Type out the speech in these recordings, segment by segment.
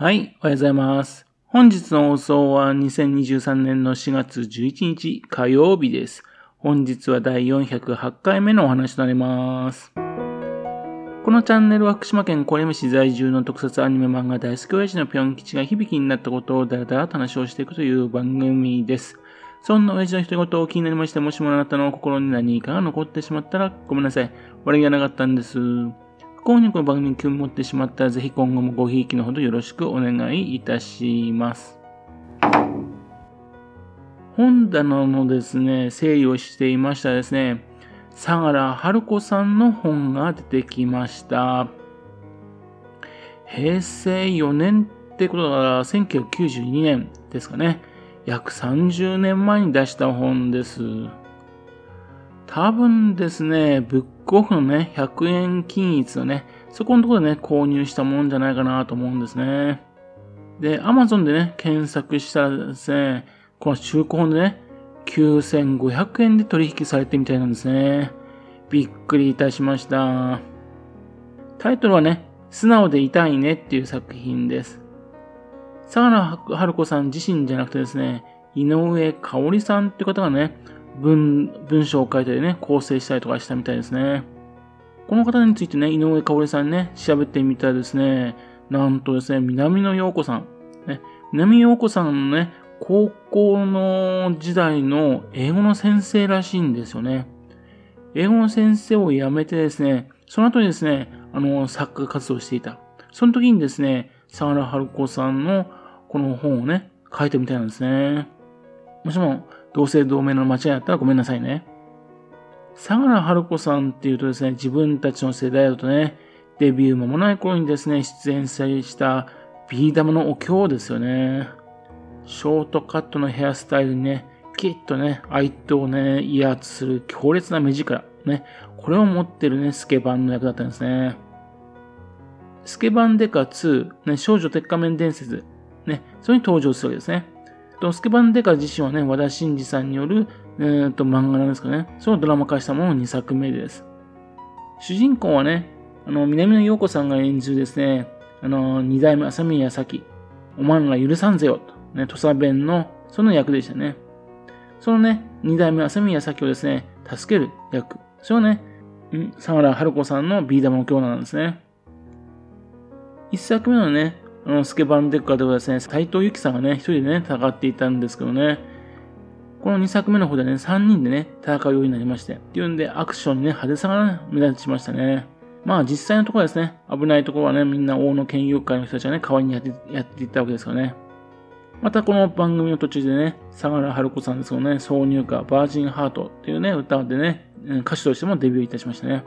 はい、おはようございます。本日の放送は2023年の4月11日火曜日です。本日は第408回目のお話となります。このチャンネルは福島県郡山市在住の特撮アニメ漫画大好き親父のぴょん吉が響きになったことをだらだらと話をしていくという番組です。そんな親父の一言を気になりまして、もしもあなたの心に何かが残ってしまったらごめんなさい。悪気がなかったんです。不幸にこの番組に興味持ってしまったら、ぜひ今後もごひいきのほどよろしくお願いいたします。本棚のですね、整理をしていましたですね、相良春子さんの本が出てきました。平成4年ってことだから、1992年ですかね。約30年前に出した本です。多分ですね、ブックオフのね、100円均一のね、そこのところでね、購入したもんじゃないかなと思うんですね。で、Amazon でね、検索したらですね、この中古本でね、9500円で取引されてみたいなんですね。びっくりいたしました。タイトルはね、素直でいたいねっていう作品です。相良春子さん自身じゃなくてですね、井上香織さんっていう方がね、文、文章を書いたりね、構成したりとかしたみたいですね。この方についてね、井上香織さんね、調べてみたらですね、なんとですね、南野陽子さん。ね、南陽子さんのね、高校の時代の英語の先生らしいんですよね。英語の先生を辞めてですね、その後にですね、あの、作家活動していた。その時にですね、相良春子さんのこの本をね、書いてみたいなんですね。もしも、同姓同名の間違いだったらごめんなさいね。相良春子さんっていうとですね、自分たちの世代だとね、デビュー間もない頃にですね、出演したビー玉のお経ですよね。ショートカットのヘアスタイルにね、キッとね、相手をね、威圧する強烈な目力。ね、これを持ってるね、スケバンの役だったんですね。スケバンデカ2、ね、少女鉄仮面伝説、ね、それに登場するわけですね。とスケバンデカ自身はね、和田真二さんによる、えー、と漫画なんですかね。そのドラマ化したものの2作目です。主人公はね、あの、南野陽子さんが演じるですね、あの、二代目浅宮咲、お前ら許さんぜよ、と、ね、土佐弁の、その役でしたね。そのね、二代目浅宮咲をですね、助ける役。それをね、ん相良春子さんのビー玉の強なんですね。一作目のね、スケバンデッカーではですね、斎藤由貴さんがね、一人でね、戦っていたんですけどね、この二作目の方でね、三人でね、戦うようになりまして、っていうんで、アクションにね、派手さが、ね、目立ちましたね。まあ実際のところですね、危ないところはね、みんな大野県友会の人たちがね、代わりにやってやっていったわけですからね。またこの番組の途中でね、相良春子さんですけどね、挿入歌、バージンハートっていうね、歌でね、歌手としてもデビューいたしましたね。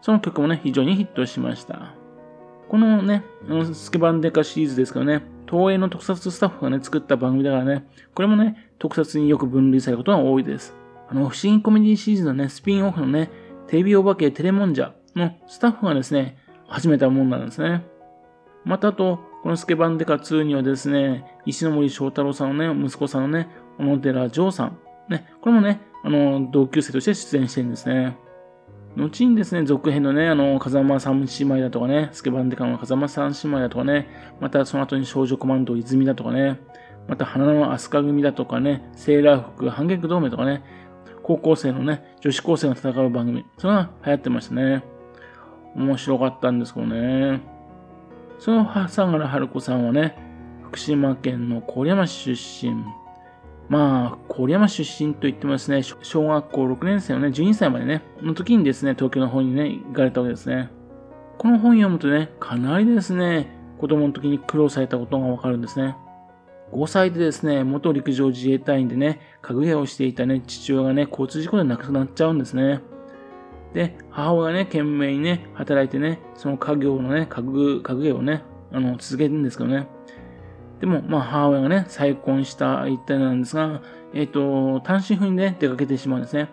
その曲もね、非常にヒットしました。このね、スケバンデカシリーズですけどね、東映の特撮スタッフがね、作った番組だからね、これもね、特撮によく分類されることが多いです。あの、不思議コメディシリーズのね、スピンオフのね、テレビお化けテレモンジャのスタッフがですね、始めたものなんですね。またあと、このスケバンデカ2にはですね、石森章太郎さんのね、息子さんのね、小野寺城さん。ね、これもね、あの、同級生として出演してるんですね。後にですね、続編のね、あの、風間三姉妹だとかね、スケバンデカの風間三姉妹だとかね、またその後に少女コマンド泉だとかね、また花の飛鳥組だとかね、セーラー服反撃同盟とかね、高校生のね、女子高生が戦う番組、それが流行ってましたね。面白かったんですけどね。その相良春子さんはね、福島県の郡山市出身。まあ、郡山出身と言ってもですね、小学校6年生のね、12歳までね、の時にですね、東京の方にね、行かれたわけですね。この本読むとね、かなりですね、子供の時に苦労されたことがわかるんですね。5歳でですね、元陸上自衛隊員でね、家具屋をしていたね、父親がね、交通事故で亡くなっちゃうんですね。で、母親がね、懸命にね、働いてね、その家業のね、家具、家具屋をね、あの、続けるんですけどね。でも、まあ、母親がね、再婚した一体なんですが、えっ、ー、と、単身赴任で出かけてしまうんですね。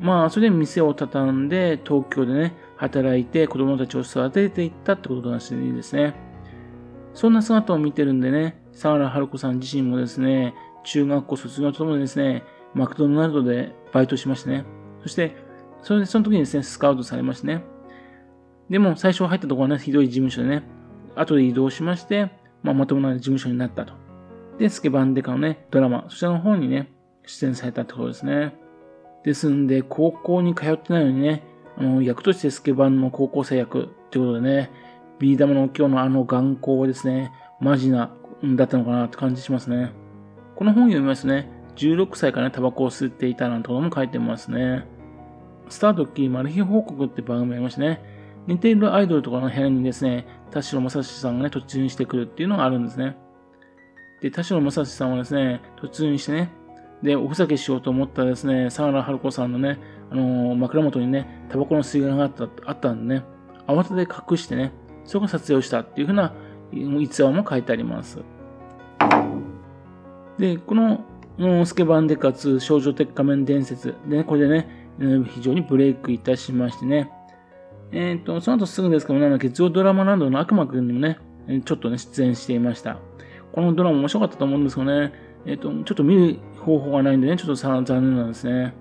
まあ、それで店を畳んで、東京でね、働いて子供たちを育てていったってことらしいですね。そんな姿を見てるんでね、相良春子さん自身もですね、中学校卒業とともにですね、マクドナルドでバイトしましてね。そして、それでその時にですね、スカウトされましてね。でも、最初入ったところはね、ひどい事務所でね、後で移動しまして、まあ、まともな事務所になったと。で、スケバンデカのね、ドラマ、そちらの方にね、出演されたってことですね。ですんで、高校に通ってないのにね、あの、役としてスケバンの高校生役ってことでね、ビー玉の今日のあの眼光はですね、マジな、だったのかなって感じしますね。この本読みますね、16歳からね、タバコを吸っていたなんてことも書いてますね。スタートキーマル秘報告って番組ありましてね、似ているアイドルとかの部屋にですね、田代正史さんがね、突入してくるっていうのがあるんですね。で、田代正史さんはですね、突入してね、で、おふざけしようと思ったですね、相良春子さんのね、あのー、枕元にね、タバコの吸い殻があった、あったんでね、慌てて隠してね、そこを撮影をしたっていうふうな逸話も書いてあります。で、この、スケバンデカツ少女鉄仮面伝説で、ね、これでね、非常にブレイクいたしましてね、えっ、ー、と、その後すぐですけどね、月曜ドラマランドの悪魔くんにもね、ちょっとね、出演していました。このドラマ面白かったと思うんですけどね、えっ、ー、と、ちょっと見る方法がないんでね、ちょっと残念なんですね。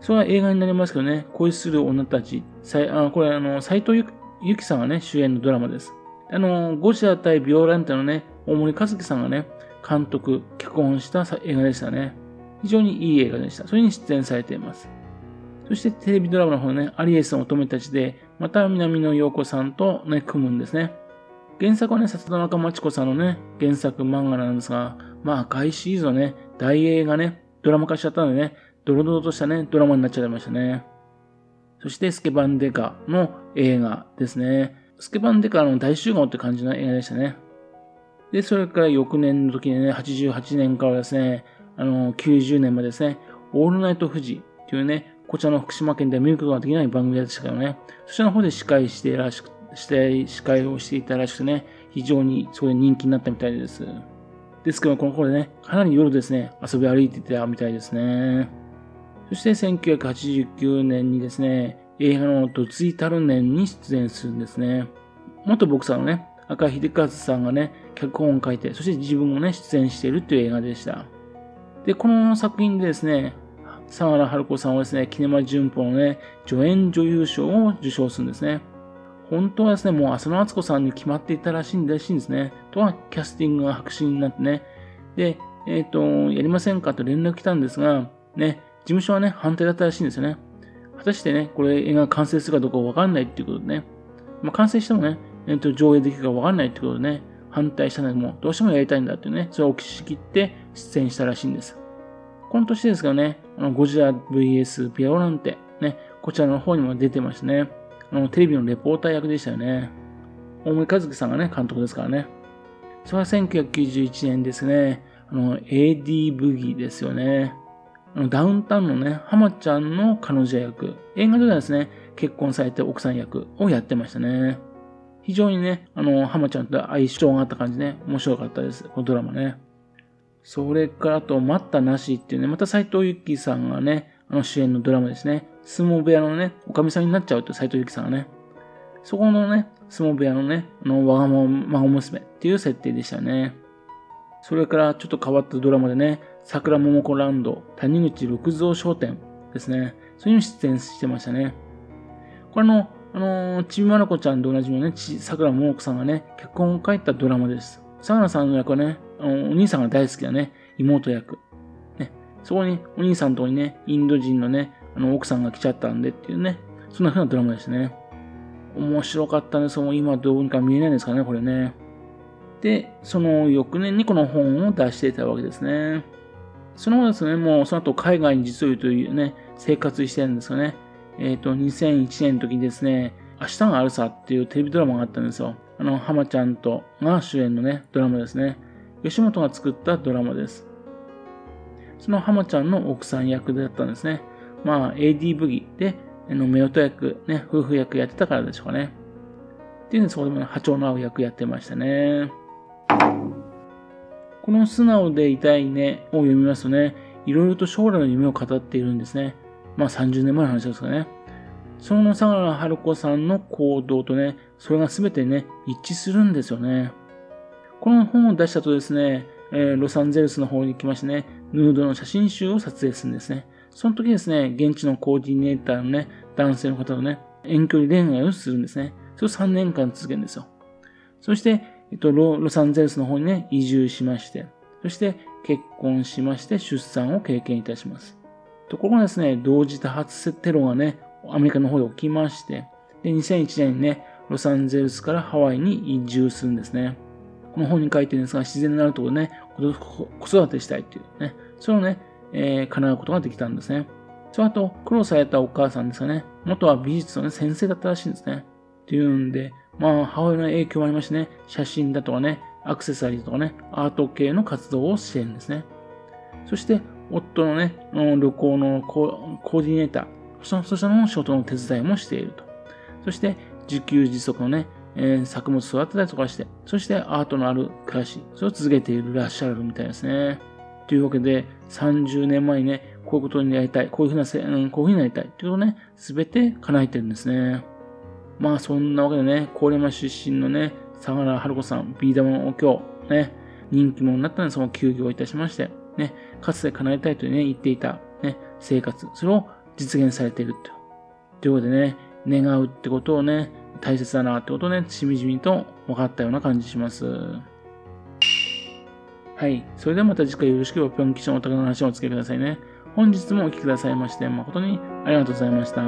それは映画になりますけどね、恋する女たち。あこれ、あの、斎藤由貴さんがね、主演のドラマです。あの、ゴジラ対ビオランテのね、大森和樹さんがね、監督、脚本した映画でしたね。非常にいい映画でした。それに出演されています。そしてテレビドラマの方ね、アリエスの乙女たちで、また南野陽子さんとね、組むんですね。原作はね、里田中町子さんのね、原作漫画なんですが、まあ、開始以上ね、大映画ね、ドラマ化しちゃったのでね、ドロドロとしたね、ドラマになっちゃいましたね。そして、スケバンデカの映画ですね。スケバンデカの大集合って感じの映画でしたね。で、それから翌年の時にね、88年からですね、あの、90年までですね、オールナイト富士っていうね、こちらの福島県では見ることができない番組でしたからね、そちらの方で司会してらしく、して司会をしていたらしくてね、非常にそこで人気になったみたいです。ですけど、この頃でね、かなり夜ですね、遊び歩いていたみたいですね。そして1989年にですね、映画のどついたる年に出演するんですね。元ボクサーのね、赤井秀和さんがね、脚本を書いて、そして自分もね、出演しているという映画でした。で、この作品でですね、相良春子さんはですね、キネマ旬報のね、助演女優賞を受賞するんですね。本当はですね、もう浅野敦子さんに決まっていたらしいんですね。とは、キャスティングが白紙になってね。で、えっ、ー、と、やりませんかと連絡来たんですが、ね、事務所はね、反対だったらしいんですよね。果たしてね、これ映画完成するかどうかわかんないっていうことでね。まあ、完成してもね、えっ、ー、と、上映できるかわかんないってことでね、反対したので、もうどうしてもやりたいんだっていうね、それを起し切って出演したらしいんです。この年ですけどね、あのゴジラ VS ピアロなんて、ね、こちらの方にも出てましたね。あの、テレビのレポーター役でしたよね。大森和樹さんがね、監督ですからね。それは1991年ですね。あの、AD ブギーですよね。あの、ダウンタウンのね、浜ちゃんの彼女役。映画ではですね、結婚されて奥さん役をやってましたね。非常にね、あの、浜ちゃんと相性があった感じね、面白かったです。このドラマね。それからあと、待ったなしっていうね、また斎藤由貴さんがね、あの主演のドラマですね。相撲部屋のね、おかみさんになっちゃうと斎藤由貴さんがね。そこのね、相撲部屋のね、あの、わがまま孫娘っていう設定でしたね。それからちょっと変わったドラマでね、桜桃子ランド、谷口六蔵商店ですね。そういうの出演してましたね。これの、あのー、ちびまる子ちゃんと同じのね、桜桃子さんがね、脚本を書いたドラマです。相良さんの役はね、お兄さんが大好きなね、妹役。ね、そこにお兄さんとこにね、インド人のね、あの奥さんが来ちゃったんでっていうね、そんな風なドラマですね。面白かったんですもう今どうにか見えないんですかね、これね。で、その翌年にこの本を出していたわけですね。その後ですね、もうその後海外に実を言うというね、生活してるんですよね。えっ、ー、と、2001年の時にですね、明日があるさっていうテレビドラマがあったんですよ。あの、浜ちゃんとが主演のね、ドラマですね。吉本が作ったドラマです。その浜ちゃんの奥さん役だったんですね。まあ、AD ブギで、あの、夫婦役、ね、夫婦役やってたからでしょうかね。っていうので、そこでも、ね、波長の合う役やってましたね。この素直でいたいねを読みますとね、いろいろと将来の夢を語っているんですね。まあ30年前の話ですかね。その相良春子さんの行動とね、それが全てね、一致するんですよね。この本を出したとですね、えー、ロサンゼルスの方に行きましてね、ヌードの写真集を撮影するんですね。その時ですね、現地のコーディネーターのね、男性の方とね、遠距離恋愛をするんですね。それを3年間続けるんですよ。そして、えっと、ロサンゼルスの方にね、移住しまして、そして結婚しまして出産を経験いたします。ところがですね、同時多発テロがね、アメリカの方で起きまして、で、2001年にね、ロサンゼルスからハワイに移住するんですね。この本に書いてるんですが、自然のあるところでね、子育てしたいっていうね、それをね、えー、叶うことができたんですね。その後、苦労されたお母さんですがね、元は美術の、ね、先生だったらしいんですね。っていうんで、まあ、母親の影響もありましてね、写真だとかね、アクセサリーとかね、アート系の活動をしているんですね。そして、夫のね、旅行のコーディネーター、そそしての仕事の手伝いもしていると。そして、自給自足のね、えー、作物育てたりとかして、そしてアートのある暮らし、それを続けているらっしゃるみたいですね。というわけで、30年前にね、こういうことになりたい、こういうふうなせ、うん、こういうふうになりたいっていうことをね、すべて叶えてるんですね。まあそんなわけでね、郡山出身のね、相良春子さん、ビー玉のお経、ね、人気者になったのでその休業いたしまして、ね、かつて叶えたいとね、言っていた、ね、生活、それを実現されていると。ということでね、願うってことをね、大切だなってことをね、しみじみと分かったような感じします。はい。それではまた次回よろしければぴょん吉のお宅の話をお付けくださいね。本日もお聴きくださいまして、誠にありがとうございました。